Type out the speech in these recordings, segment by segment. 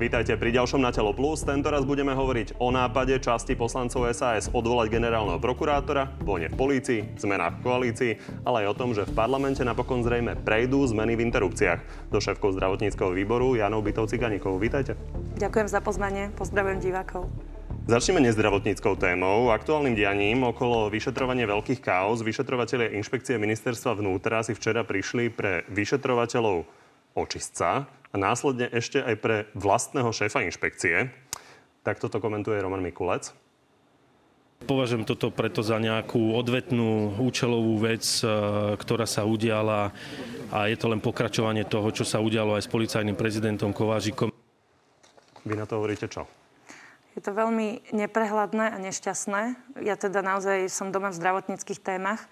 Vítajte pri ďalšom Na telo plus. Tentoraz budeme hovoriť o nápade časti poslancov SAS odvolať generálneho prokurátora, vojne v polícii, zmenách v koalícii, ale aj o tom, že v parlamente napokon zrejme prejdú zmeny v interrupciách. Do šéfkou zdravotníckého výboru Janou Bytovci Ganíkovou. Vítajte. Ďakujem za pozvanie. Pozdravujem divákov. Začneme nezdravotníckou témou. Aktuálnym dianím okolo vyšetrovania veľkých chaos vyšetrovateľe inšpekcie ministerstva vnútra si včera prišli pre vyšetrovateľov očistca a následne ešte aj pre vlastného šéfa inšpekcie. Tak toto komentuje Roman Mikulec. Považujem toto preto za nejakú odvetnú účelovú vec, e, ktorá sa udiala a je to len pokračovanie toho, čo sa udialo aj s policajným prezidentom Kovážikom. Vy na to hovoríte čo? Je to veľmi neprehľadné a nešťastné. Ja teda naozaj som doma v zdravotníckých témach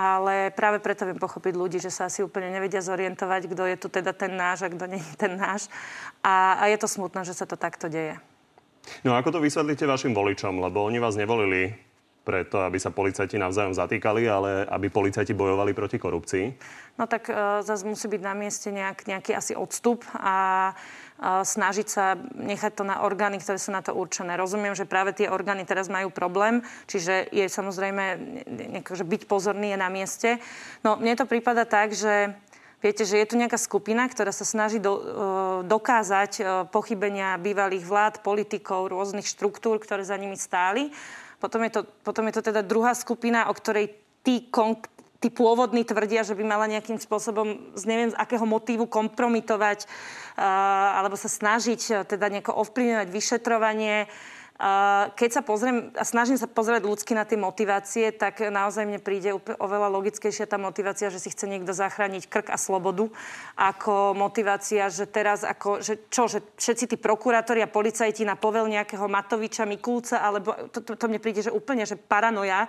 ale práve preto viem pochopiť ľudí, že sa asi úplne nevedia zorientovať, kto je tu teda ten náš a kto nie je ten náš. A, a je to smutné, že sa to takto deje. No ako to vysvetlíte vašim voličom? Lebo oni vás nevolili preto, aby sa policajti navzájom zatýkali, ale aby policajti bojovali proti korupcii? No tak uh, zase musí byť na mieste nejak, nejaký asi odstup a snažiť sa nechať to na orgány, ktoré sú na to určené. Rozumiem, že práve tie orgány teraz majú problém, čiže je samozrejme že byť pozorný je na mieste. No mne to prípada tak, že Viete, že je tu nejaká skupina, ktorá sa snaží do, e, dokázať e, pochybenia bývalých vlád, politikov, rôznych štruktúr, ktoré za nimi stáli. Potom je to, potom je to teda druhá skupina, o ktorej tí, kon, tí pôvodní tvrdia, že by mala nejakým spôsobom z neviem z akého motívu kompromitovať uh, alebo sa snažiť uh, teda nejako ovplyvňovať vyšetrovanie keď sa pozriem a snažím sa pozrieť ľudsky na tie motivácie, tak naozaj mne príde oveľa logickejšia tá motivácia, že si chce niekto zachrániť krk a slobodu, ako motivácia, že teraz, ako, že čo, že všetci tí prokurátori a policajti na povel nejakého Matoviča, Mikulca, alebo to, to, to mne príde, že úplne, že paranoja.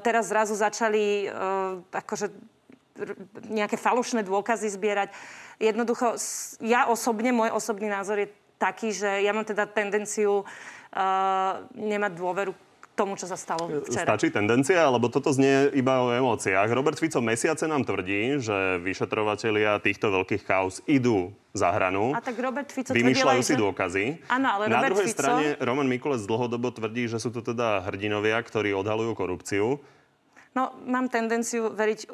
Teraz zrazu začali akože nejaké falošné dôkazy zbierať. Jednoducho, ja osobne, môj osobný názor je taký, že ja mám teda tendenciu uh, nemať dôveru tomu, čo sa stalo včera. Stačí tendencia, alebo toto znie iba o emóciách. Robert Fico mesiace nám tvrdí, že vyšetrovatelia týchto veľkých kauz idú za hranu. A tak Robert Fico Vymýšľajú si že... dôkazy. Áno, ale Na Robert druhej Fico... strane Roman Mikulec dlhodobo tvrdí, že sú to teda hrdinovia, ktorí odhalujú korupciu. No, mám tendenciu veriť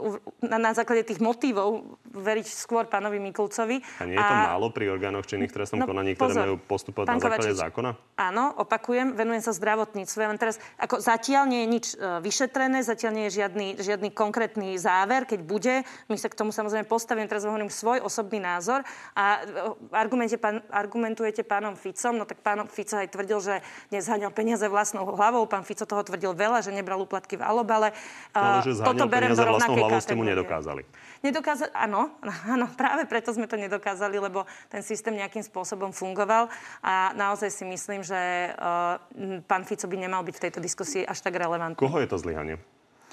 na, na základe tých motivov, veriť skôr pánovi Mikulcovi. A nie je to a... málo pri orgánoch činných trestnom no, konaní, ktoré pozor, majú postupovať na základe Kovačič, zákona? Áno, opakujem, venujem sa zdravotníctvu. Ja teraz, ako zatiaľ nie je nič uh, vyšetrené, zatiaľ nie je žiadny, žiadny konkrétny záver. Keď bude, my sa k tomu samozrejme postavím, teraz hovorím svoj osobný názor. A argumente, pán, argumentujete pánom Ficom, no tak pán Fico aj tvrdil, že nezhaňal peniaze vlastnou hlavou. Pán Fico toho tvrdil veľa, že nebral úplatky v alobale. Ale že peniaze vlastnou hlavou ste mu nedokázali. Nedokázali, áno, áno, práve preto sme to nedokázali, lebo ten systém nejakým spôsobom fungoval a naozaj si myslím, že uh, pán Fico by nemal byť v tejto diskusii až tak relevantný. Koho je to zlyhanie?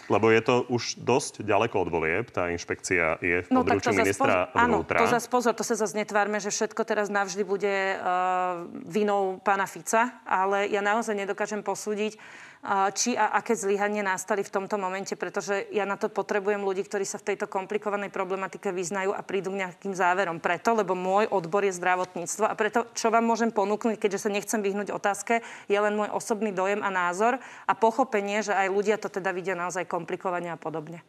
Lebo je to už dosť ďaleko od volieb. Tá inšpekcia je v no, područí ministra poz... vnútra. Áno, to zase pozor, to sa zase netvárme, že všetko teraz navždy bude uh, vinou pána Fica, ale ja naozaj nedokážem posúdiť, či a aké zlyhanie nastali v tomto momente, pretože ja na to potrebujem ľudí, ktorí sa v tejto komplikovanej problematike vyznajú a prídu k nejakým záverom. Preto, lebo môj odbor je zdravotníctvo a preto, čo vám môžem ponúknuť, keďže sa nechcem vyhnúť otázke, je len môj osobný dojem a názor a pochopenie, že aj ľudia to teda vidia naozaj komplikovane a podobne.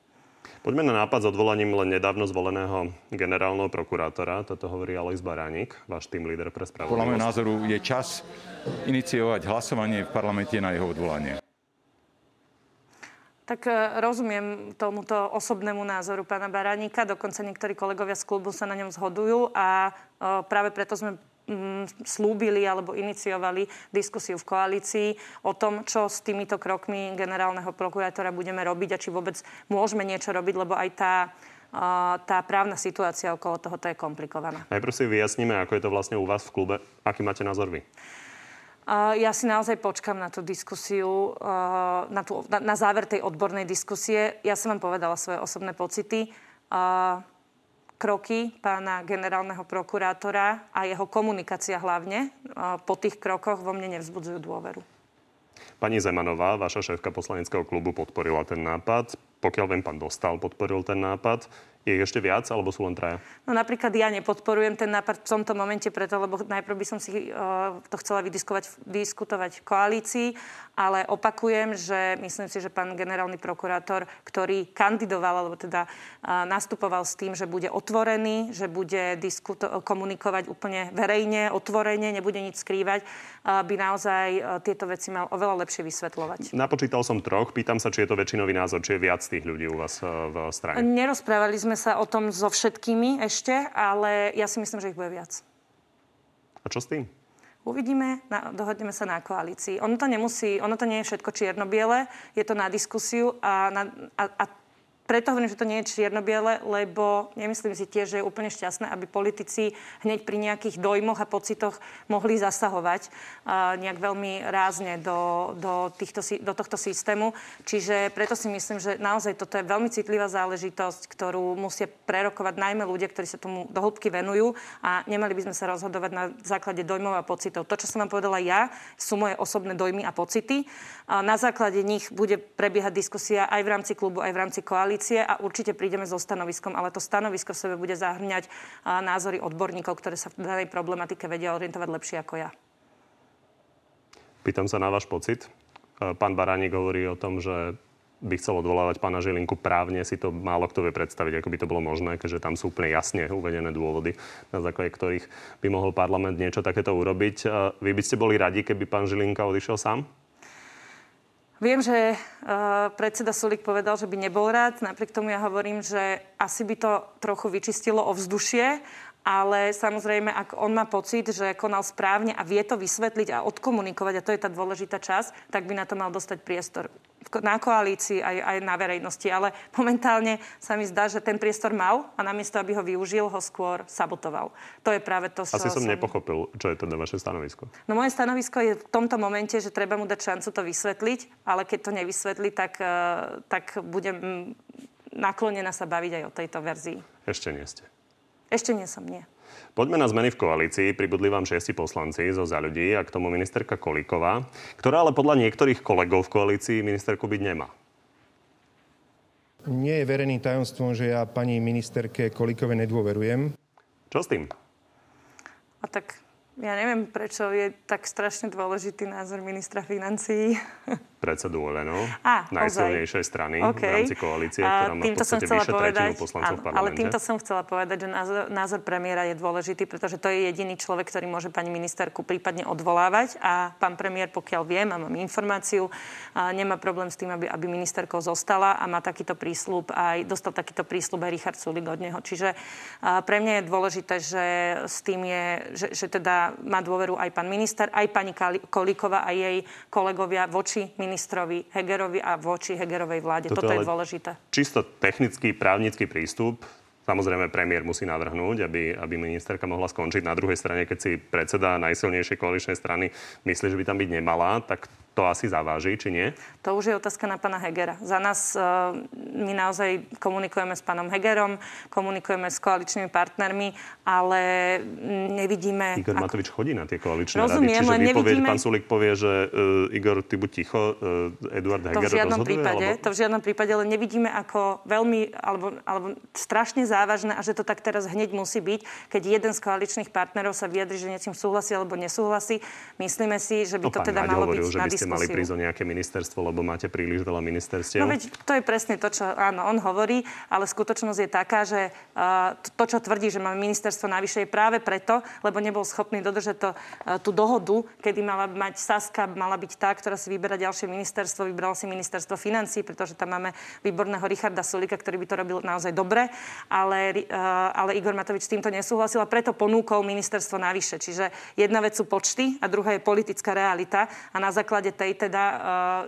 Poďme na nápad s odvolaním len nedávno zvoleného generálneho prokurátora. Toto hovorí Alois Baránik, váš tým líder pre spravodlivosť. Podľa môjho názoru je čas iniciovať hlasovanie v parlamente na jeho odvolanie. Tak e, rozumiem tomuto osobnému názoru pána Baránika. Dokonca niektorí kolegovia z klubu sa na ňom zhodujú a e, práve preto sme slúbili alebo iniciovali diskusiu v koalícii o tom, čo s týmito krokmi generálneho prokurátora budeme robiť a či vôbec môžeme niečo robiť, lebo aj tá tá právna situácia okolo tohoto je komplikovaná. Najprv si vyjasníme, ako je to vlastne u vás v klube. Aký máte názor vy? Ja si naozaj počkam na tú diskusiu, na, tú, na, na záver tej odbornej diskusie. Ja som vám povedala svoje osobné pocity kroky pána generálneho prokurátora a jeho komunikácia hlavne po tých krokoch vo mne nevzbudzujú dôveru. Pani Zemanová, vaša šéfka poslaneckého klubu, podporila ten nápad. Pokiaľ viem, pán Dostal podporil ten nápad. Je ešte viac, alebo sú len traja? No napríklad ja nepodporujem ten nápad v tomto momente preto, lebo najprv by som si uh, to chcela vydiskutovať, diskutovať v koalícii, ale opakujem, že myslím si, že pán generálny prokurátor, ktorý kandidoval, alebo teda uh, nastupoval s tým, že bude otvorený, že bude diskuto- komunikovať úplne verejne, otvorene, nebude nič skrývať, uh, by naozaj uh, tieto veci mal oveľa lepšie vysvetľovať. Napočítal som troch. Pýtam sa, či je to väčšinový názor, či je viac tých ľudí u vás uh, v strane. Nerozprávali sme sa o tom so všetkými ešte, ale ja si myslím, že ich bude viac. A čo s tým? Uvidíme, na, dohodneme sa na koalícii. Ono to nemusí, ono to nie je všetko čierno-biele, je to na diskusiu a, na, a, a preto hovorím, že to nie je čierno-biele, lebo nemyslím si tiež, že je úplne šťastné, aby politici hneď pri nejakých dojmoch a pocitoch mohli zasahovať uh, nejak veľmi rázne do, do, týchto, do tohto systému. Čiže preto si myslím, že naozaj toto je veľmi citlivá záležitosť, ktorú musia prerokovať najmä ľudia, ktorí sa tomu do hĺbky venujú a nemali by sme sa rozhodovať na základe dojmov a pocitov. To, čo som vám povedala ja, sú moje osobné dojmy a pocity. A na základe nich bude prebiehať diskusia aj v rámci klubu, aj v rámci koalície koalície a určite prídeme so stanoviskom, ale to stanovisko v sebe bude zahrňať názory odborníkov, ktoré sa v danej problematike vedia orientovať lepšie ako ja. Pýtam sa na váš pocit. Pán Baránik hovorí o tom, že by chcel odvolávať pána Žilinku právne, si to málo kto vie predstaviť, ako by to bolo možné, keďže tam sú úplne jasne uvedené dôvody, na základe ktorých by mohol parlament niečo takéto urobiť. Vy by ste boli radi, keby pán Žilinka odišiel sám? Viem, že uh, predseda Sulik povedal, že by nebol rád. Napriek tomu ja hovorím, že asi by to trochu vyčistilo ovzdušie ale samozrejme, ak on má pocit, že konal správne a vie to vysvetliť a odkomunikovať, a to je tá dôležitá časť, tak by na to mal dostať priestor na koalícii aj, aj na verejnosti. Ale momentálne sa mi zdá, že ten priestor mal a namiesto, aby ho využil, ho skôr sabotoval. To je práve to, Asi som, som nepochopil, čo je teda vaše stanovisko. No moje stanovisko je v tomto momente, že treba mu dať šancu to vysvetliť, ale keď to nevysvetlí, tak, eh, tak budem naklonená sa baviť aj o tejto verzii. Ešte nie ste. Ešte nie som, nie. Poďme na zmeny v koalícii. Pribudli vám šiesti poslanci zo za ľudí a k tomu ministerka Kolíková, ktorá ale podľa niektorých kolegov v koalícii ministerku byť nemá. Nie je verejným tajomstvom, že ja pani ministerke Kolíkove nedôverujem. Čo s tým? A tak ja neviem, prečo je tak strašne dôležitý názor ministra financií. Predsedu Oleno, ah, najsilnejšej strany okay. v rámci koalície, ktorá má v podstate vyše povedať, poslancov áno, v parlamente. Ale týmto som chcela povedať, že názor, názor premiéra je dôležitý, pretože to je jediný človek, ktorý môže pani ministerku prípadne odvolávať a pán premiér, pokiaľ viem a mám informáciu, nemá problém s tým, aby, aby ministerkou zostala a má takýto prísľub aj dostal takýto prísľub aj Richard Sulik od neho. Čiže pre mňa je dôležité, že s tým je, že, že teda má dôveru aj pán minister, aj pani Kolíková a jej kolegovia voči ministrovi Hegerovi a voči Hegerovej vláde. Toto, Toto je dôležité. Čisto technický, právnický prístup. Samozrejme, premiér musí navrhnúť, aby, aby ministerka mohla skončiť. Na druhej strane, keď si predseda najsilnejšej koaličnej strany myslí, že by tam byť nemala, tak to asi zaváži, či nie? To už je otázka na pána Hegera. Za nás uh, my naozaj komunikujeme s pánom Hegerom, komunikujeme s koaličnými partnermi, ale nevidíme... Igor ako... Matovič chodí na tie koaličné Rozumiem, rady, čiže vypovie, nevidíme... pán Sulik povie, že uh, Igor, ty buď ticho, uh, Eduard Heger to v žiadnom rozhoduje, prípade, alebo... To v žiadnom prípade, ale nevidíme ako veľmi, alebo, alebo strašne závažné a že to tak teraz hneď musí byť, keď jeden z koaličných partnerov sa vyjadri, že niečím súhlasí alebo nesúhlasí. Myslíme si, že by to, to teda malo byť na ste mali prísť o nejaké ministerstvo, lebo máte príliš veľa ministerstiev? No veď to je presne to, čo áno, on hovorí, ale skutočnosť je taká, že uh, to, čo tvrdí, že máme ministerstvo navyše, je práve preto, lebo nebol schopný dodržať to, uh, tú dohodu, kedy mala mať Saska, mala byť tá, ktorá si vyberá ďalšie ministerstvo, vybral si ministerstvo financí, pretože tam máme výborného Richarda Sulika, ktorý by to robil naozaj dobre, ale, uh, ale Igor Matovič s týmto nesúhlasil a preto ponúkol ministerstvo navyše. Čiže jedna vec sú počty a druhá je politická realita a na základe základe tej teda uh,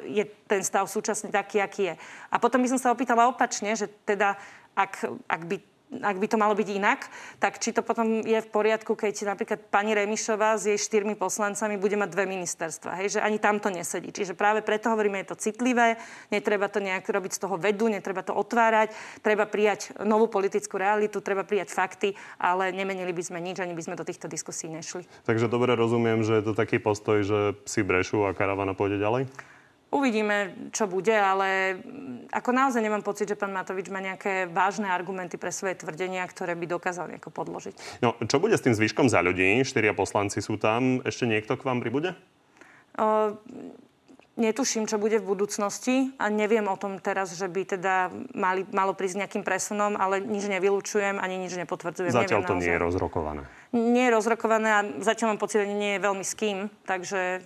je ten stav súčasne taký, aký je. A potom by som sa opýtala opačne, že teda ak, ak by ak by to malo byť inak, tak či to potom je v poriadku, keď napríklad pani Remišová s jej štyrmi poslancami bude mať dve ministerstva. Hej, že ani tam to nesedí. Čiže práve preto hovoríme, je to citlivé, netreba to nejak robiť z toho vedu, netreba to otvárať, treba prijať novú politickú realitu, treba prijať fakty, ale nemenili by sme nič, ani by sme do týchto diskusí nešli. Takže dobre rozumiem, že je to taký postoj, že si brešu a karavana pôjde ďalej? Uvidíme, čo bude, ale ako naozaj nemám pocit, že pán Matovič má nejaké vážne argumenty pre svoje tvrdenia, ktoré by dokázal nejako podložiť. No, čo bude s tým zvyškom za ľudí? Štyria poslanci sú tam. Ešte niekto k vám pribude? Uh, Netuším, čo bude v budúcnosti a neviem o tom teraz, že by teda mali, malo prísť nejakým presunom, ale nič nevylučujem ani nič nepotvrdzujem. Zatiaľ neviem to naozaj. nie je rozrokované. Nie je rozrokované a zatiaľ mám pocit, že nie je veľmi s kým, takže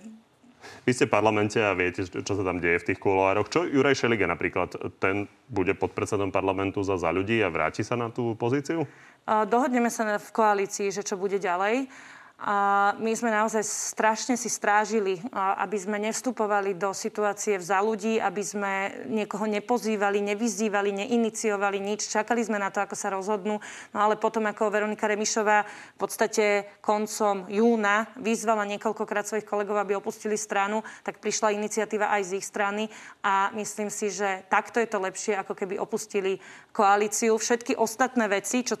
vy ste v parlamente a viete, čo sa tam deje v tých kuloároch. Čo Juraj Šeliga napríklad, ten bude podpredsedom parlamentu za za ľudí a vráti sa na tú pozíciu? Dohodneme sa v koalícii, že čo bude ďalej. A my sme naozaj strašne si strážili, aby sme nevstupovali do situácie za ľudí, aby sme niekoho nepozývali, nevyzývali, neiniciovali nič. Čakali sme na to, ako sa rozhodnú. No ale potom, ako Veronika Remišová v podstate koncom júna vyzvala niekoľkokrát svojich kolegov, aby opustili stranu, tak prišla iniciatíva aj z ich strany a myslím si, že takto je to lepšie, ako keby opustili koalíciu. Všetky ostatné veci, čo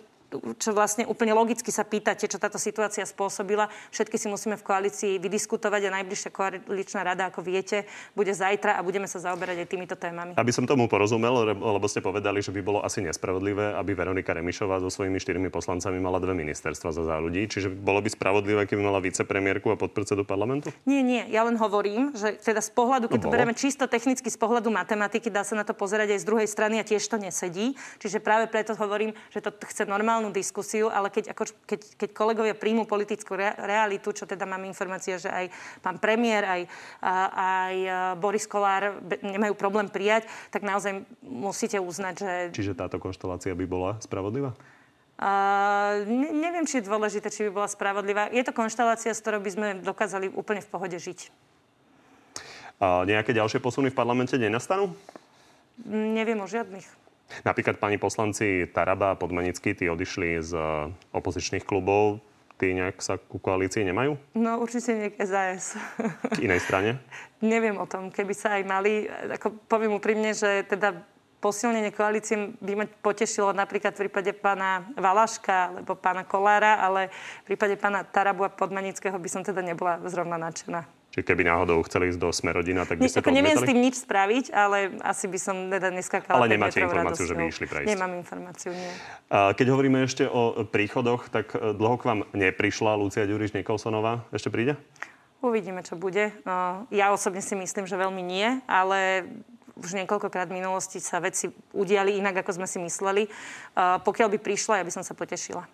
čo vlastne úplne logicky sa pýtate, čo táto situácia spôsobila. Všetky si musíme v koalícii vydiskutovať a najbližšia koaličná rada, ako viete, bude zajtra a budeme sa zaoberať aj týmito témami. Aby som tomu porozumel, lebo ste povedali, že by bolo asi nespravodlivé, aby Veronika Remišová so svojimi štyrmi poslancami mala dve ministerstva za ľudí. Čiže bolo by spravodlivé, keby mala vicepremiérku a podpredsedu parlamentu? Nie, nie. Ja len hovorím, že teda z pohľadu, keď no to bereme čisto technicky z pohľadu matematiky, dá sa na to pozerať aj z druhej strany a tiež to nesedí. Čiže práve preto hovorím, že to chce normálne normálnu diskusiu, ale keď, ako, keď, keď kolegovia príjmu politickú re, realitu, čo teda mám informácia, že aj pán premiér, aj, aj Boris Kolár nemajú problém prijať, tak naozaj musíte uznať, že... Čiže táto konštelácia by bola spravodlivá? Uh, ne, neviem, či je dôležité, či by bola spravodlivá. Je to konštelácia, s ktorou by sme dokázali úplne v pohode žiť. A nejaké ďalšie posuny v parlamente nenastanú? Neviem o žiadnych. Napríklad pani poslanci Taraba a Podmanický, tí odišli z eh, opozičných klubov. Tí nejak sa ku koalícii nemajú? No určite nie k SAS. K inej strane? Neviem o tom. Keby sa aj mali, ako poviem úprimne, že teda posilnenie koalície by ma potešilo napríklad v prípade pána Valaška alebo pána Kolára, ale v prípade pána Tarabu a Podmanického by som teda nebola zrovna nadšená. Čiže keby náhodou chceli ísť do Smerodina, tak by ste to Neviem s tým nič spraviť, ale asi by som teda neskakala. Ale nemáte informáciu, radosťou. že by išli prejsť? Nemám informáciu, nie. Keď hovoríme ešte o príchodoch, tak e, dlho k vám neprišla Lucia Ďuriš Nikolsonová. Ešte príde? Uvidíme, čo bude. No, ja osobne si myslím, že veľmi nie, ale už niekoľkokrát v minulosti sa veci udiali inak, ako sme si mysleli. Uh, pokiaľ by prišla, ja by som sa potešila.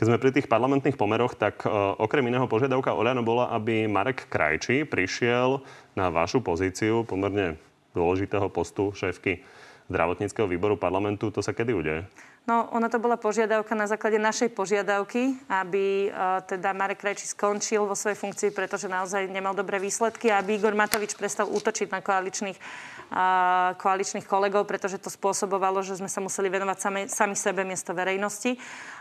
Keď sme pri tých parlamentných pomeroch, tak uh, okrem iného požiadavka Oliano bola, aby Marek Krajčí prišiel na vašu pozíciu pomerne dôležitého postu šéfky zdravotníckého výboru parlamentu. To sa kedy udeje? No, ona to bola požiadavka na základe našej požiadavky, aby uh, teda Marek Krajčí skončil vo svojej funkcii, pretože naozaj nemal dobré výsledky a aby Igor Matovič prestal útočiť na koaličných koaličných kolegov, pretože to spôsobovalo, že sme sa museli venovať sami, sami sebe miesto verejnosti.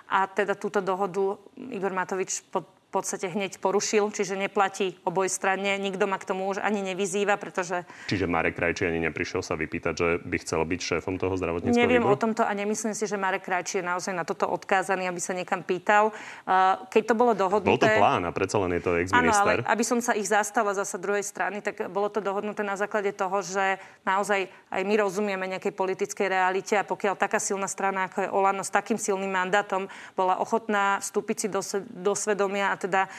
A teda túto dohodu Igor Matovič pod, podstate hneď porušil, čiže neplatí oboj strane. Nikto ma k tomu už ani nevyzýva, pretože... Čiže Marek Krajčí ani neprišiel sa vypýtať, že by chcel byť šéfom toho zdravotníckého Neviem výboru? o tomto a nemyslím si, že Marek Krajčí je naozaj na toto odkázaný, aby sa niekam pýtal. Keď to bolo dohodnuté... Bol to plán a predsa len je to ex-minister. Áno, ale aby som sa ich zastala zasa druhej strany, tak bolo to dohodnuté na základe toho, že naozaj aj my rozumieme nejakej politickej realite a pokiaľ taká silná strana, ako je Olano, s takým silným mandátom bola ochotná vstúpiť si do, do svedomia a teda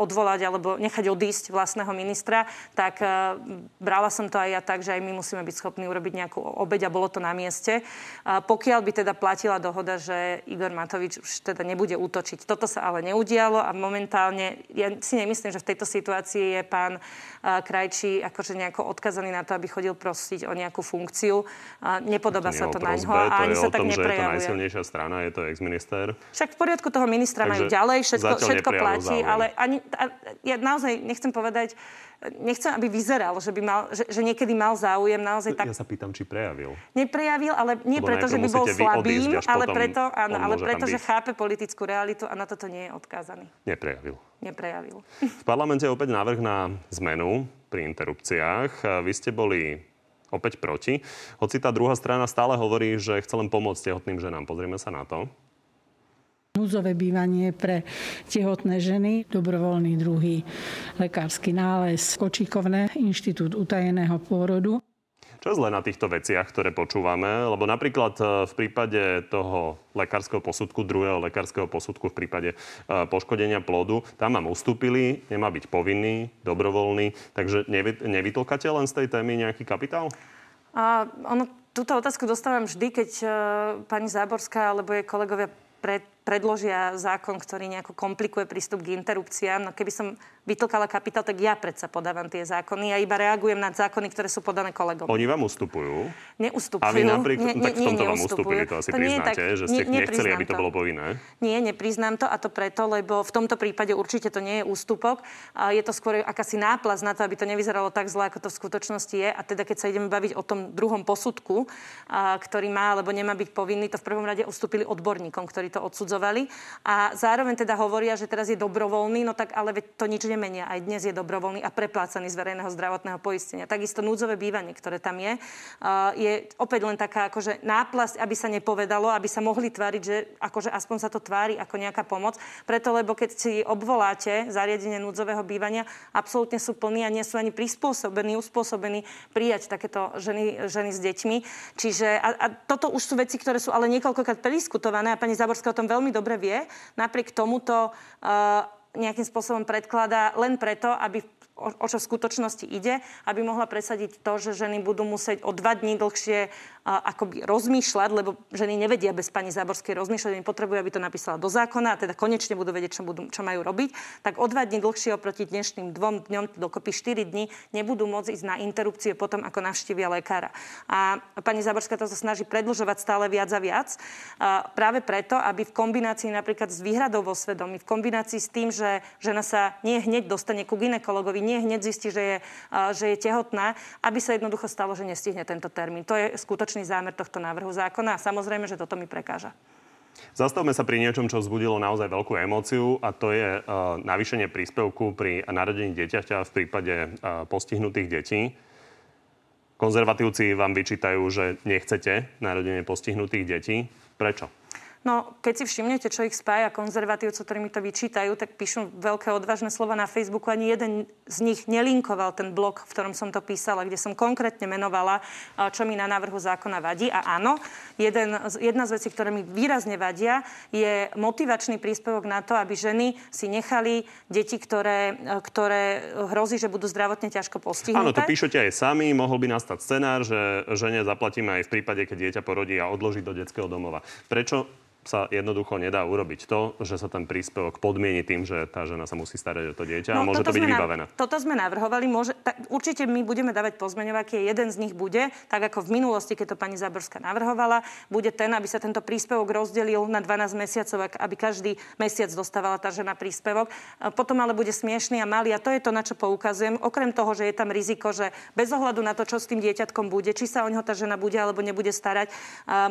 odvolať alebo nechať odísť vlastného ministra, tak brala som to aj ja tak, že aj my musíme byť schopní urobiť nejakú obeď a bolo to na mieste. Pokiaľ by teda platila dohoda, že Igor Matovič už teda nebude útočiť. Toto sa ale neudialo a momentálne, ja si nemyslím, že v tejto situácii je pán Krajčí akože nejako odkazaný na to, aby chodil prosiť o nejakú funkciu. Nepodobá sa to na ňo a ani sa tak tom, neprejavuje. Je to najsilnejšia strana, je to ex-minister. Však v poriadku toho ministra Takže majú ďalej, všetko, všetko platí, záujem. ale ani, ja naozaj nechcem povedať, nechcem, aby vyzeral, že, by mal, že, že niekedy mal záujem naozaj tak... Ja sa pýtam, či prejavil. Neprejavil, ale nie Lebo preto, že by bol slabým, ale preto, áno, ale preto že chápe politickú realitu a na toto nie je odkázaný. Neprejavil. Neprejavil. V parlamente je opäť návrh na zmenu pri interrupciách. Vy ste boli opäť proti. Hoci tá druhá strana stále hovorí, že chce len pomôcť tehotným ženám. Pozrieme sa na to. Núdzové bývanie pre tehotné ženy, dobrovoľný druhý lekársky nález, kočikovné, inštitút utajeného pôrodu. Čo je zle na týchto veciach, ktoré počúvame? Lebo napríklad e, v prípade toho lekárskeho posudku, druhého lekárskeho posudku v prípade e, poškodenia plodu, tam vám ustúpili, nemá byť povinný, dobrovoľný. Takže nevy, nevytlkate len z tej témy nejaký kapitál? A ono, túto otázku dostávam vždy, keď uh, pani Záborská alebo jej kolegovia pred, predložia zákon, ktorý nejako komplikuje prístup k interrupciám. No keby som vytlkala kapitál, tak ja predsa podávam tie zákony. Ja iba reagujem na zákony, ktoré sú podané kolegom. Oni vám ustupujú? Neustupujú. A vy napríklad, nie, tak v tomto nie, vám ustúpili, to asi to priznáte, tak, že ste ne, nechceli, aby to, to bolo povinné? Nie, nepriznám to a to preto, lebo v tomto prípade určite to nie je ústupok. A je to skôr akási náplaz na to, aby to nevyzeralo tak zle, ako to v skutočnosti je. A teda keď sa ideme baviť o tom druhom posudku, a, ktorý má alebo nemá byť povinný, to v prvom rade ustúpili odborníkom, ktorí to odsudzovali. A zároveň teda hovoria, že teraz je dobrovoľný, no tak ale to nič nemenia. Aj dnes je dobrovoľný a preplácaný z verejného zdravotného poistenia. Takisto núdzové bývanie, ktoré tam je, je opäť len taká akože náplasť, aby sa nepovedalo, aby sa mohli tváriť, že akože aspoň sa to tvári ako nejaká pomoc. Preto, lebo keď si obvoláte zariadenie núdzového bývania, absolútne sú plní a nie sú ani prispôsobení, uspôsobení prijať takéto ženy, ženy s deťmi. Čiže a, a toto už sú veci, ktoré sú ale niekoľkokrát prediskutované a pani Zaborská o tom veľmi dobre vie. Napriek tomuto uh, nejakým spôsobom predkladá len preto, aby o, čo v skutočnosti ide, aby mohla presadiť to, že ženy budú musieť o dva dní dlhšie akoby rozmýšľať, lebo ženy nevedia bez pani Záborskej rozmýšľať, oni potrebujú, aby to napísala do zákona a teda konečne budú vedieť, čo, budú, čo majú robiť, tak o dva dní dlhšie oproti dnešným dvom dňom, dokopy 4 dní, nebudú môcť ísť na interrupcie potom, ako navštívia lekára. A pani Záborská to sa snaží predlžovať stále viac a viac. Práve preto, aby v kombinácii napríklad s výhradou vo svedomí, v kombinácii s tým, že žena sa nie hneď dostane ku ginekologovi, nie hneď zistí, že je, že je tehotná, aby sa jednoducho stalo, že nestihne tento termín. To je skutočne skutočný zámer tohto návrhu zákona a samozrejme, že toto mi prekáža. Zastavme sa pri niečom, čo vzbudilo naozaj veľkú emóciu a to je uh, navýšenie príspevku pri narodení dieťaťa v prípade uh, postihnutých detí. Konzervatívci vám vyčítajú, že nechcete narodenie postihnutých detí. Prečo? No, keď si všimnete, čo ich spája konzervatívcov, ktorí mi to vyčítajú, tak píšu veľké odvážne slova na Facebooku. Ani jeden z nich nelinkoval ten blog, v ktorom som to písala, kde som konkrétne menovala, čo mi na návrhu zákona vadí. A áno, jeden, jedna z vecí, ktoré mi výrazne vadia, je motivačný príspevok na to, aby ženy si nechali deti, ktoré, ktoré hrozí, že budú zdravotne ťažko postihnuté. Áno, to píšete aj sami. Mohol by nastať scenár, že žene zaplatíme aj v prípade, keď dieťa porodí a odloží do detského domova. Prečo sa jednoducho nedá urobiť to, že sa ten príspevok podmieni tým, že tá žena sa musí starať o to dieťa no, a môže to byť vybavené. Toto sme navrhovali. Môže, ta, určite my budeme dávať pozmeňovaky. Jeden z nich bude, tak ako v minulosti, keď to pani Záborská navrhovala, bude ten, aby sa tento príspevok rozdelil na 12 mesiacov, aby každý mesiac dostávala tá žena príspevok. Potom ale bude smiešný a malý a to je to, na čo poukazujem. Okrem toho, že je tam riziko, že bez ohľadu na to, čo s tým dieťatkom bude, či sa o neho tá žena bude alebo nebude starať,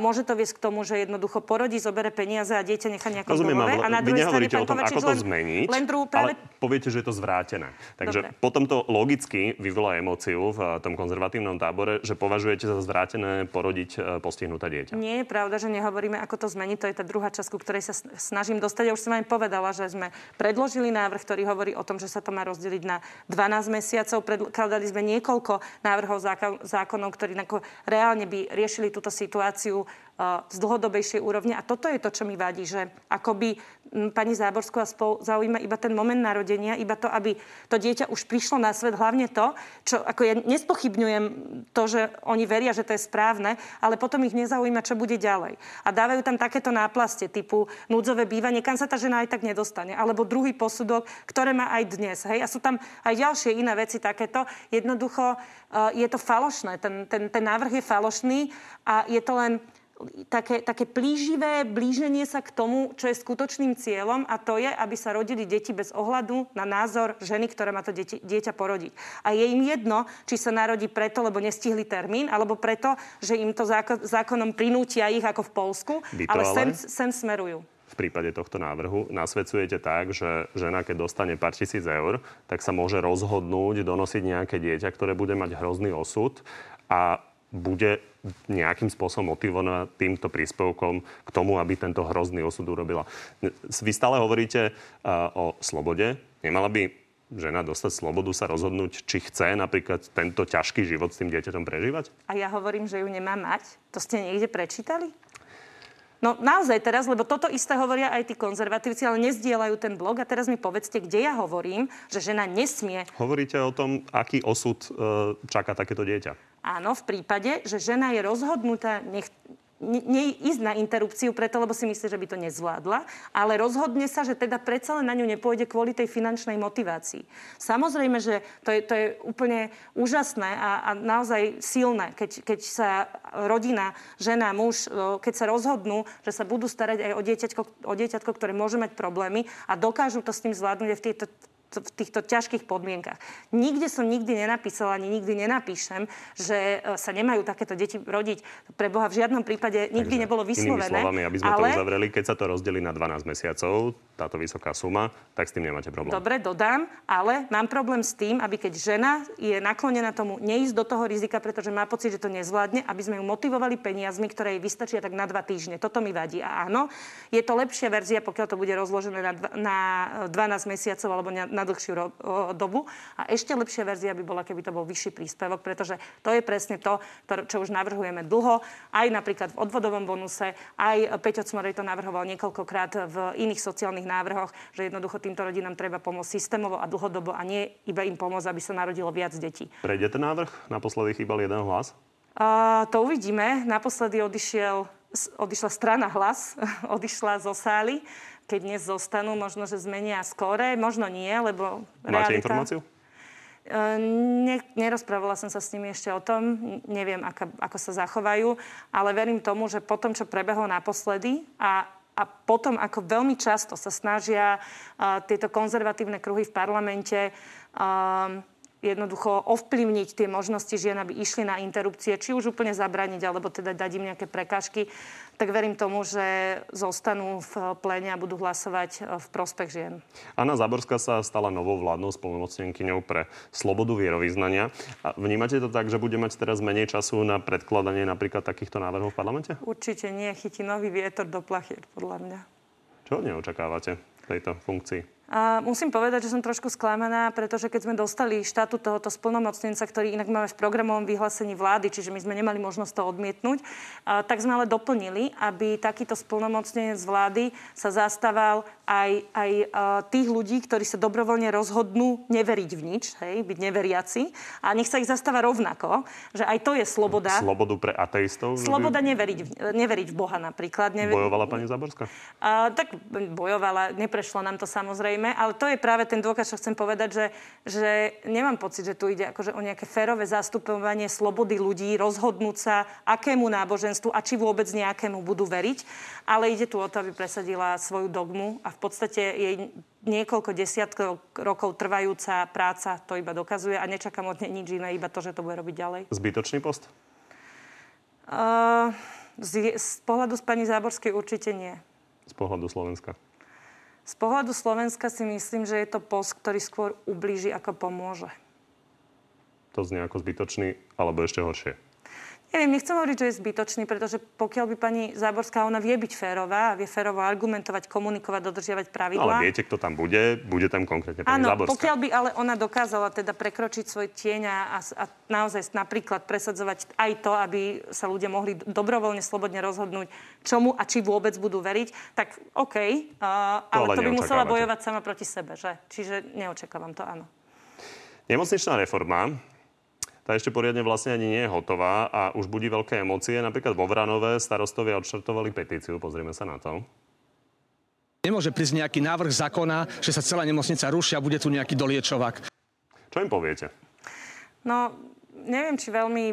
môže to viesť k tomu, že jednoducho porodí, zoberie zobere peniaze a dieťa nechá nejako Rozumiem, domove. A na vy nehovoríte o tom, ako to zmeniť, len druhú práve... ale poviete, že je to zvrátené. Takže Dobre. potom to logicky vyvolá emóciu v tom konzervatívnom tábore, že považujete za zvrátené porodiť e, postihnuté dieťa. Nie je pravda, že nehovoríme, ako to zmeniť. To je tá druhá časť, ku ktorej sa snažím dostať. Ja už som aj povedala, že sme predložili návrh, ktorý hovorí o tom, že sa to má rozdeliť na 12 mesiacov. Predkladali sme niekoľko návrhov zákonov, ktorí reálne by riešili túto situáciu z dlhodobejšej úrovne. A toto je to, čo mi vadí, že akoby pani Záborskú a spolu zaujíma iba ten moment narodenia, iba to, aby to dieťa už prišlo na svet, hlavne to, čo ako ja nespochybňujem to, že oni veria, že to je správne, ale potom ich nezaujíma, čo bude ďalej. A dávajú tam takéto náplastie typu núdzové bývanie, kam sa tá žena aj tak nedostane, alebo druhý posudok, ktoré má aj dnes. Hej? A sú tam aj ďalšie iné veci takéto. Jednoducho uh, je to falošné. Ten, ten, ten návrh je falošný a je to len také, také plíživé blíženie sa k tomu, čo je skutočným cieľom a to je, aby sa rodili deti bez ohľadu na názor ženy, ktorá má to dieťa, dieťa porodiť. A je im jedno, či sa narodí preto, lebo nestihli termín, alebo preto, že im to zákon, zákonom prinútia ich ako v Polsku, ale, ale sem, sem smerujú v prípade tohto návrhu nasvedcujete tak, že žena, keď dostane pár tisíc eur, tak sa môže rozhodnúť donosiť nejaké dieťa, ktoré bude mať hrozný osud a bude nejakým spôsobom motivovaná týmto príspevkom k tomu, aby tento hrozný osud urobila. Vy stále hovoríte uh, o slobode. Nemala by žena dostať slobodu sa rozhodnúť, či chce napríklad tento ťažký život s tým dieťaťom prežívať? A ja hovorím, že ju nemá mať. To ste niekde prečítali? No naozaj teraz, lebo toto isté hovoria aj tí konzervatívci, ale nezdieľajú ten blog. A teraz mi povedzte, kde ja hovorím, že žena nesmie. Hovoríte o tom, aký osud e, čaká takéto dieťa. Áno, v prípade, že žena je rozhodnutá, nech, ne, ísť na interrupciu preto, lebo si myslí, že by to nezvládla, ale rozhodne sa, že teda predsa len na ňu nepôjde kvôli tej finančnej motivácii. Samozrejme, že to je, to je úplne úžasné a, a naozaj silné, keď, keď sa rodina, žena, muž, keď sa rozhodnú, že sa budú starať aj o dieťatko, o dieťatko ktoré môže mať problémy a dokážu to s tým zvládnuť aj v tejto v týchto ťažkých podmienkach. Nikde som nikdy nenapísala, ani nikdy nenapíšem, že e, sa nemajú takéto deti rodiť. Pre Boha v žiadnom prípade nikdy Takže, nebolo vyslovené. Inými slovami, aby sme ale... to uzavreli, keď sa to rozdelí na 12 mesiacov, táto vysoká suma, tak s tým nemáte problém. Dobre, dodám, ale mám problém s tým, aby keď žena je naklonená tomu neísť do toho rizika, pretože má pocit, že to nezvládne, aby sme ju motivovali peniazmi, ktoré jej vystačia tak na dva týždne. Toto mi vadí. A áno, je to lepšia verzia, pokiaľ to bude rozložené na, na 12 mesiacov alebo na, na dlhšiu ro, dobu. A ešte lepšia verzia by bola, keby to bol vyšší príspevok, pretože to je presne to, to čo už navrhujeme dlho. Aj napríklad v odvodovom bonuse, aj Peťo Cmorej to navrhoval niekoľkokrát v iných sociálnych návrhoch, že jednoducho týmto rodinám treba pomôcť systémovo a dlhodobo a nie iba im pomôcť, aby sa narodilo viac detí. Prejde ten návrh? Naposledy chýbal jeden hlas? Uh, to uvidíme. Naposledy odišiel, odišla strana hlas, odišla zo sály. Keď dnes zostanú, možno, že zmenia skóre, možno nie, lebo Máte realita... informáciu? Ne, nerozprávala som sa s nimi ešte o tom, neviem, ako, ako sa zachovajú, ale verím tomu, že po tom, čo prebehlo naposledy a a potom, ako veľmi často sa snažia uh, tieto konzervatívne kruhy v parlamente uh, jednoducho ovplyvniť tie možnosti žien, aby išli na interrupcie, či už úplne zabraniť, alebo teda dať im nejaké prekážky, tak verím tomu, že zostanú v pléne a budú hlasovať e, v prospech žien. Anna Záborská sa stala novou vládnou spolnomocnenkyňou pre slobodu vierovýznania. A vnímate to tak, že bude mať teraz menej času na predkladanie napríklad takýchto návrhov v parlamente? Určite nie. Chytí nový vietor do plachiet, podľa mňa. Čo neočakávate v tejto funkcii? A musím povedať, že som trošku sklamaná, pretože keď sme dostali štátu tohoto splnomocnenca, ktorý inak máme v programovom vyhlásení vlády, čiže my sme nemali možnosť to odmietnúť, a, tak sme ale doplnili, aby takýto splnomocnenec vlády sa zastával aj, aj a, tých ľudí, ktorí sa dobrovoľne rozhodnú neveriť v nič, hej, byť neveriaci. A nech sa ich zastáva rovnako, že aj to je sloboda. Slobodu pre ateistov? Sloboda neveriť, v, neveriť v Boha napríklad. Never... Bojovala pani Zaborská? A, tak bojovala, neprešlo nám to samozrejme samozrejme, ale to je práve ten dôkaz, čo chcem povedať, že, že nemám pocit, že tu ide akože o nejaké férové zastupovanie slobody ľudí, rozhodnúť sa, akému náboženstvu a či vôbec nejakému budú veriť, ale ide tu o to, aby presadila svoju dogmu a v podstate jej niekoľko desiatkov rokov trvajúca práca to iba dokazuje a nečakám od nej nič iné, iba to, že to bude robiť ďalej. Zbytočný post? Uh, z, z pohľadu z pani Záborskej určite nie. Z pohľadu Slovenska? Z pohľadu Slovenska si myslím, že je to post, ktorý skôr ublíži, ako pomôže. To znie ako zbytočný, alebo ešte horšie. Neviem, nechcem hovoriť, že je zbytočný, pretože pokiaľ by pani Záborská, ona vie byť férová, vie férovo argumentovať, komunikovať, dodržiavať pravidlá. Ale viete, kto tam bude? Bude tam konkrétne pani Áno, Záborská. pokiaľ by ale ona dokázala teda prekročiť svoj tieň a, a naozaj napríklad presadzovať aj to, aby sa ľudia mohli dobrovoľne, slobodne rozhodnúť, čomu a či vôbec budú veriť, tak OK, uh, ale, ale to by musela bojovať sama proti sebe, že? Čiže neočakávam to, áno. Nemocničná reforma tá ešte poriadne vlastne ani nie je hotová a už budí veľké emócie. Napríklad vo Vranove starostovia odštartovali petíciu, pozrieme sa na to. Nemôže prísť nejaký návrh zákona, že sa celá nemocnica ruší a bude tu nejaký doliečovák. Čo im poviete? No, neviem, či veľmi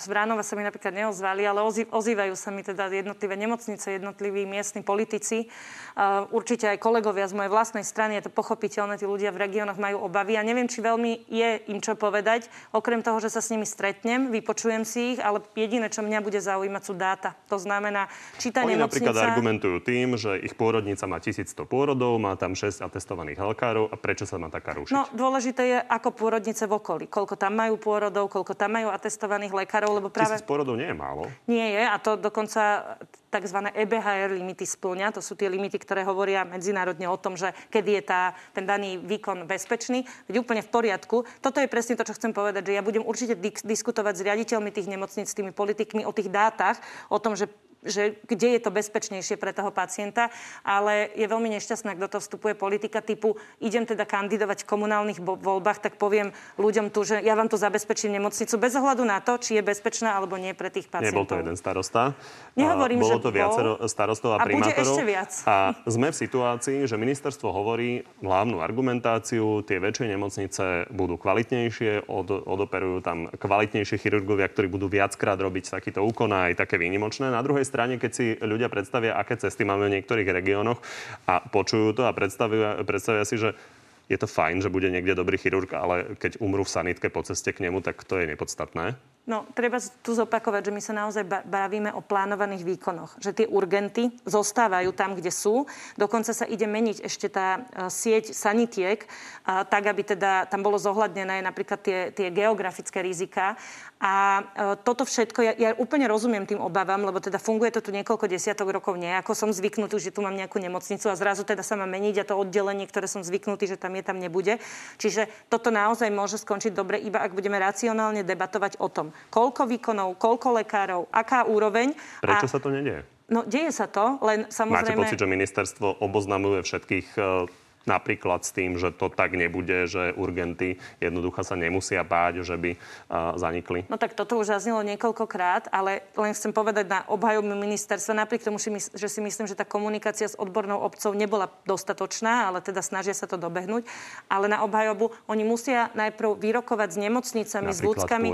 z Vránova sa mi napríklad neozvali, ale ozývajú sa mi teda jednotlivé nemocnice, jednotliví miestni politici. Uh, určite aj kolegovia z mojej vlastnej strany, je to pochopiteľné, tí ľudia v regiónoch majú obavy a neviem, či veľmi je im čo povedať, okrem toho, že sa s nimi stretnem, vypočujem si ich, ale jediné, čo mňa bude zaujímať, sú dáta. To znamená, či tá Oni nemocnica... napríklad argumentujú tým, že ich pôrodnica má 1100 pôrodov, má tam 6 atestovaných lekárov a prečo sa má taká rušiť? No, dôležité je, ako pôrodnice v okolí. Koľko tam majú pôrodov, koľko tam majú atestovaných lekárov, lebo práve... Tisíc porodov nie je málo. Nie je a to dokonca tzv. EBHR limity splňa. To sú tie limity, ktoré hovoria medzinárodne o tom, že kedy je tá, ten daný výkon bezpečný. Veď úplne v poriadku. Toto je presne to, čo chcem povedať, že ja budem určite diskutovať s riaditeľmi tých nemocníc, s tými politikmi o tých dátach, o tom, že že kde je to bezpečnejšie pre toho pacienta, ale je veľmi nešťastné, ak do toho vstupuje politika typu idem teda kandidovať v komunálnych voľbách, tak poviem ľuďom tu, že ja vám tu zabezpečím nemocnicu bez ohľadu na to, či je bezpečná alebo nie pre tých pacientov. Nebol to jeden starosta. Nehovorím, Bolo že to viacero bol. starostov a, a primátorov. Bude ešte viac. A sme v situácii, že ministerstvo hovorí hlavnú argumentáciu, tie väčšie nemocnice budú kvalitnejšie, od, odoperujú tam kvalitnejšie chirurgovia, ktorí budú viackrát robiť takýto úkon aj také výnimočné. Na druhej strane, keď si ľudia predstavia, aké cesty máme v niektorých regiónoch a počujú to a predstavia, predstavia si, že je to fajn, že bude niekde dobrý chirurg, ale keď umrú v sanitke po ceste k nemu, tak to je nepodstatné. No, treba tu zopakovať, že my sa naozaj bavíme o plánovaných výkonoch. Že tie urgenty zostávajú tam, kde sú. Dokonca sa ide meniť ešte tá e, sieť sanitiek, tak, aby teda tam bolo zohľadnené napríklad tie, tie geografické rizika. A e, toto všetko, ja, ja úplne rozumiem tým obavám, lebo teda funguje to tu niekoľko desiatok rokov nejako. Som zvyknutý, že tu mám nejakú nemocnicu a zrazu teda sa má meniť a to oddelenie, ktoré som zvyknutý, že tam je, tam nebude. Čiže toto naozaj môže skončiť dobre, iba ak budeme racionálne debatovať o tom, koľko výkonov, koľko lekárov, aká úroveň. Prečo a... sa to nedieje? No, deje sa to, len samozrejme... Máte pocit, že ministerstvo oboznamuje všetkých e, napríklad s tým, že to tak nebude, že urgenty jednoducho sa nemusia báť, že by zanikli? No tak toto už zaznelo niekoľkokrát, ale len chcem povedať na obhajobu ministerstva, napriek tomu, že si myslím, že tá komunikácia s odbornou obcov nebola dostatočná, ale teda snažia sa to dobehnúť. Ale na obhajobu oni musia najprv vyrokovať s nemocnicami, napríklad s ľudskami.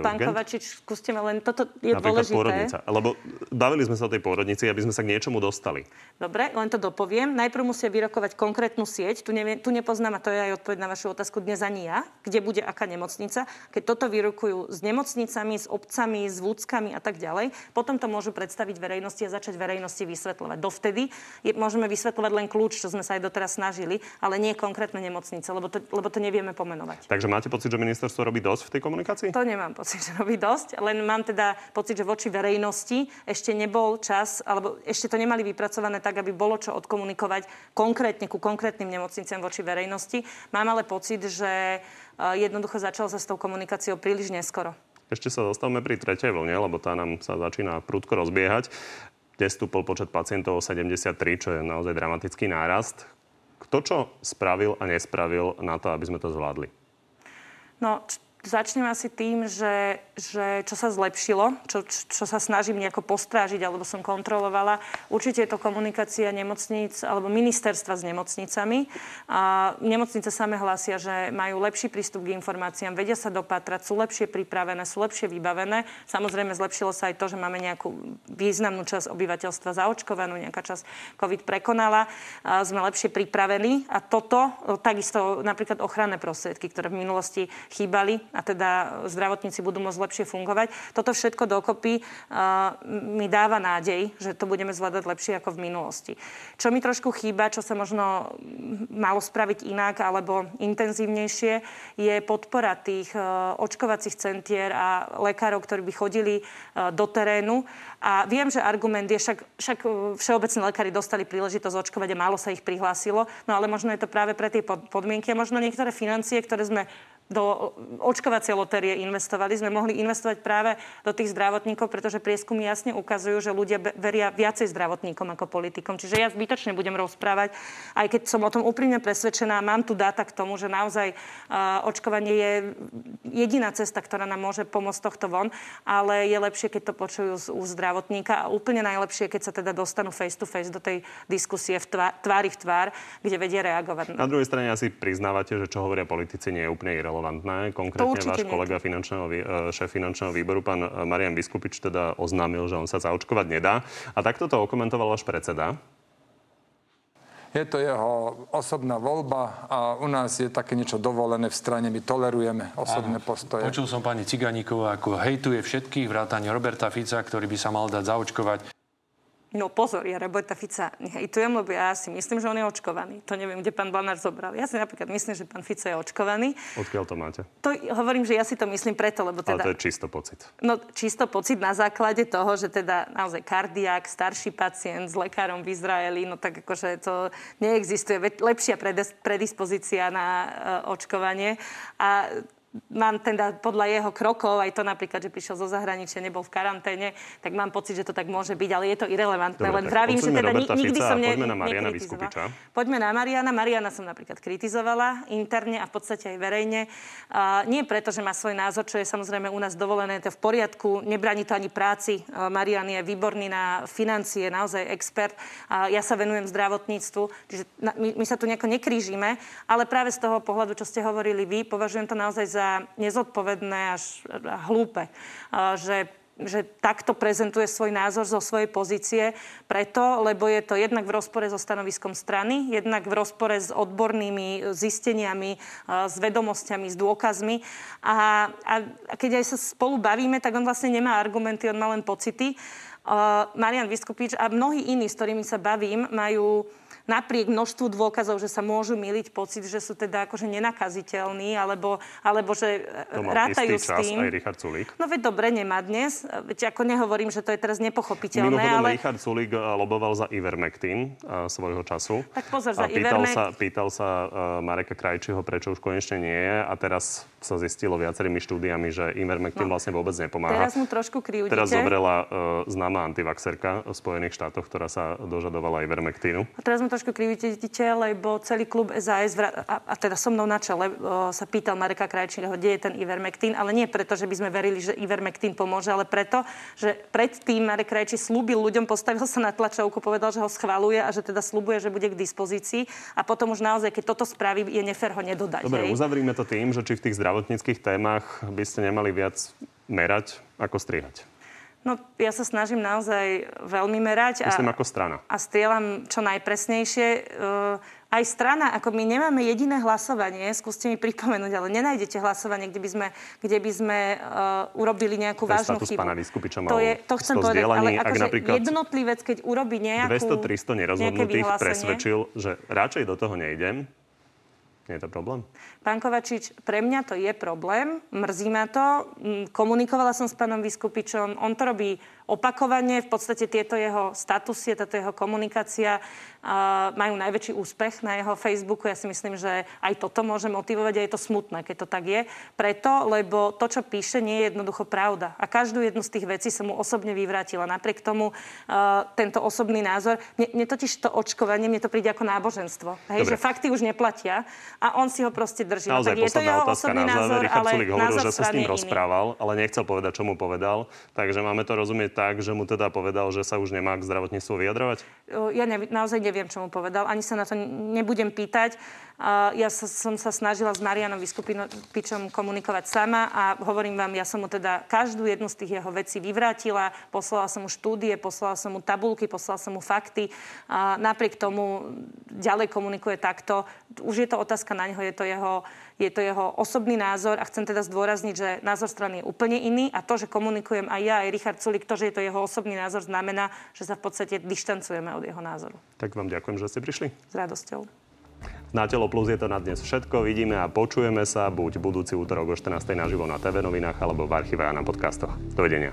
Pán Kovačič, skúste ma len, toto je napríklad dôležité. Pôrodnica. Lebo bavili sme sa o tej pôrodnici, aby sme sa k niečomu dostali. Dobre, len to dopoviem. Najprv musia vyrokovať konkrétnu sieť, tu, neviem, tu nepoznám, a to je aj odpoveď na vašu otázku dnes ani ja, kde bude aká nemocnica. Keď toto vyrokujú s nemocnicami, s obcami, s vúckami a tak ďalej, potom to môžu predstaviť verejnosti a začať verejnosti vysvetľovať. Dovtedy je, môžeme vysvetľovať len kľúč, čo sme sa aj doteraz snažili, ale nie konkrétne nemocnice, lebo to, lebo to nevieme pomenovať. Takže máte pocit, že ministerstvo robí dosť v tej komunikácii? To nemám pocit, že robí dosť, len mám teda pocit, že voči verejnosti ešte nebol čas, alebo ešte to nemali vypracované tak, aby bolo čo odkomunikovať konkrétne ku konkrétnym nemocniciam voči verejnosti. Mám ale pocit, že eh, jednoducho začal sa s tou komunikáciou príliš neskoro. Ešte sa dostavme pri tretej vlne, lebo tá nám sa začína prudko rozbiehať. Dnes stúpol počet pacientov o 73, čo je naozaj dramatický nárast. Kto čo spravil a nespravil na to, aby sme to zvládli? No, Začnem asi tým, že, že čo sa zlepšilo, čo, čo sa snažím nejako postrážiť, alebo som kontrolovala. Určite je to komunikácia nemocníc alebo ministerstva s nemocnicami. A nemocnice same hlásia, že majú lepší prístup k informáciám, vedia sa dopatrať, sú lepšie pripravené, sú lepšie vybavené. Samozrejme zlepšilo sa aj to, že máme nejakú významnú časť obyvateľstva zaočkovanú, nejaká časť COVID prekonala. A sme lepšie pripravení a toto, takisto napríklad ochranné prostriedky, ktoré v minulosti chýbali, a teda zdravotníci budú môcť lepšie fungovať. Toto všetko dokopy uh, mi dáva nádej, že to budeme zvládať lepšie ako v minulosti. Čo mi trošku chýba, čo sa možno malo spraviť inak alebo intenzívnejšie, je podpora tých uh, očkovacích centier a lekárov, ktorí by chodili uh, do terénu. A viem, že argument je, však, však všeobecní lekári dostali príležitosť očkovať a málo sa ich prihlásilo, no ale možno je to práve pre tie podmienky a možno niektoré financie, ktoré sme do očkovacie lotérie investovali, sme mohli investovať práve do tých zdravotníkov, pretože prieskumy jasne ukazujú, že ľudia veria viacej zdravotníkom ako politikom. Čiže ja zbytočne budem rozprávať, aj keď som o tom úprimne presvedčená, mám tu dáta k tomu, že naozaj uh, očkovanie je jediná cesta, ktorá nám môže pomôcť tohto von, ale je lepšie, keď to počujú z úst zdravotníka a úplne najlepšie, keď sa teda dostanú face to face do tej diskusie v tvá, tvári v tvár, kde vedia reagovať. Na druhej strane asi priznávate, že čo hovoria politici nie je úplne irrelevantné relevantné. Konkrétne váš kolega finančného, e, šéf finančného výboru, pán Marian Biskupič, teda oznámil, že on sa zaočkovať nedá. A takto to okomentoval váš predseda. Je to jeho osobná voľba a u nás je také niečo dovolené v strane. My tolerujeme osobné Áno. postoje. Počul som pani Ciganíková, ako hejtuje všetkých, vrátane Roberta Fica, ktorý by sa mal dať zaočkovať. No pozor, ja Roberta Fica nehejtujem, lebo ja si myslím, že on je očkovaný. To neviem, kde pán Blanár zobral. Ja si napríklad myslím, že pán Fico je očkovaný. Odkiaľ to máte? To hovorím, že ja si to myslím preto, lebo teda... Ale to je čisto pocit. No čisto pocit na základe toho, že teda naozaj kardiak, starší pacient s lekárom v Izraeli, no tak akože to neexistuje lepšia predispozícia na uh, očkovanie. A mám teda podľa jeho krokov, aj to napríklad, že prišiel zo zahraničia, nebol v karanténe, tak mám pocit, že to tak môže byť, ale je to irrelevantné. Dobre, Len vravím, že teda Roberta nikdy Fica som ne, poďme na Mariana Vyskupiča. Poďme na Mariana. Mariana som napríklad kritizovala interne a v podstate aj verejne. Uh, nie preto, že má svoj názor, čo je samozrejme u nás dovolené, to v poriadku, nebraní to ani práci. Uh, Marian je výborný na financie, naozaj expert. Uh, ja sa venujem zdravotníctvu, čiže na, my, my sa tu nejako nekrížime, ale práve z toho pohľadu, čo ste hovorili vy, považujem to naozaj za za nezodpovedné až hlúpe, že že takto prezentuje svoj názor zo svojej pozície, preto, lebo je to jednak v rozpore so stanoviskom strany, jednak v rozpore s odbornými zisteniami, s vedomosťami, s dôkazmi. A, a keď aj sa spolu bavíme, tak on vlastne nemá argumenty, on má len pocity. Uh, Marian Vyskupič a mnohí iní, s ktorými sa bavím, majú napriek množstvu dôkazov, že sa môžu miliť pocit, že sú teda akože nenakaziteľní, alebo, alebo že to rátajú s tým. aj Richard Sulík. No veď dobre, nemá dnes. Veď ako nehovorím, že to je teraz nepochopiteľné, Mimochodom, ale... Richard Sulík eh, loboval za Ivermectin uh, svojho času. Tak pozor, za a pýtal Ivermec... sa, pýtal sa uh, Mareka Krajčího, prečo už konečne nie je. A teraz sa zistilo viacerými štúdiami, že Ivermectin no, vlastne vôbec nepomáha. Teraz mu trošku krivdite. Teraz zobrela uh, známa antivaxerka v Spojených štátoch, ktorá sa dožadovala Ivermectinu. A teraz mu trošku krivdite, lebo celý klub SAS, a, a teda so mnou na čele, o, sa pýtal Mareka Krajčího, kde je ten Ivermectin, ale nie preto, že by sme verili, že Ivermectin pomôže, ale preto, že predtým Marek Krajčí slúbil ľuďom, postavil sa na tlačovku, povedal, že ho schvaluje a že teda slúbuje, že bude k dispozícii a potom už naozaj, keď toto spraví, je nefér ho nedodať. Dobre, hej? uzavrime to tým, že či v tých zdravotníckých témach by ste nemali viac merať ako strihať. No, ja sa snažím naozaj veľmi merať. Myslím a, ako strana. A strieľam čo najpresnejšie. Uh, aj strana, ako my nemáme jediné hlasovanie, skúste mi pripomenúť, ale nenájdete hlasovanie, kde by sme, kde by sme uh, urobili nejakú Ten vážnu chybu. pána Vyskupiča to, je, to chcem povedať, ale akože napríklad jednotlivec, keď urobí nejakú 200-300 nerozhodnutých presvedčil, že radšej do toho nejdem, nie je to problém? Pán Kovačič, pre mňa to je problém, mrzí ma to. Mm, komunikovala som s pánom Vyskupičom, on to robí opakovane. V podstate tieto jeho statusy, táto jeho komunikácia majú najväčší úspech na jeho Facebooku. Ja si myslím, že aj toto môže motivovať a je to smutné, keď to tak je. Preto, lebo to, čo píše, nie je jednoducho pravda. A každú jednu z tých vecí som mu osobne vyvrátila. Napriek tomu uh, tento osobný názor, mne, mne totiž to očkovanie, mne to príde ako náboženstvo. Hej, že fakty už neplatia a on si ho proste drží. No Naozaj, tak je to jeho osobný názor, Richard ale Sulik hovoril, že sa s ním rozprával, ale nechcel povedať, čo mu povedal. Takže máme to rozumieť tak, že mu teda povedal, že sa už nemá k zdravotníctvu vyjadrovať? Ja ne, naozaj neviem, čo mu povedal. Ani sa na to nebudem pýtať. Ja sa, som sa snažila s Marianom Vyskupičom komunikovať sama a hovorím vám, ja som mu teda každú jednu z tých jeho vecí vyvrátila. Poslala som mu štúdie, poslala som mu tabulky, poslala som mu fakty. Napriek tomu ďalej komunikuje takto. Už je to otázka na neho, je to jeho je to jeho osobný názor a chcem teda zdôrazniť, že názor strany je úplne iný a to, že komunikujem aj ja, aj Richard Sulik, to, že je to jeho osobný názor, znamená, že sa v podstate dištancujeme od jeho názoru. Tak vám ďakujem, že ste prišli. S radosťou. Na Telo Plus je to na dnes všetko. Vidíme a počujeme sa buď budúci útorok o 14. naživo na TV novinách alebo v archíve a na podcastoch. Dovidenia.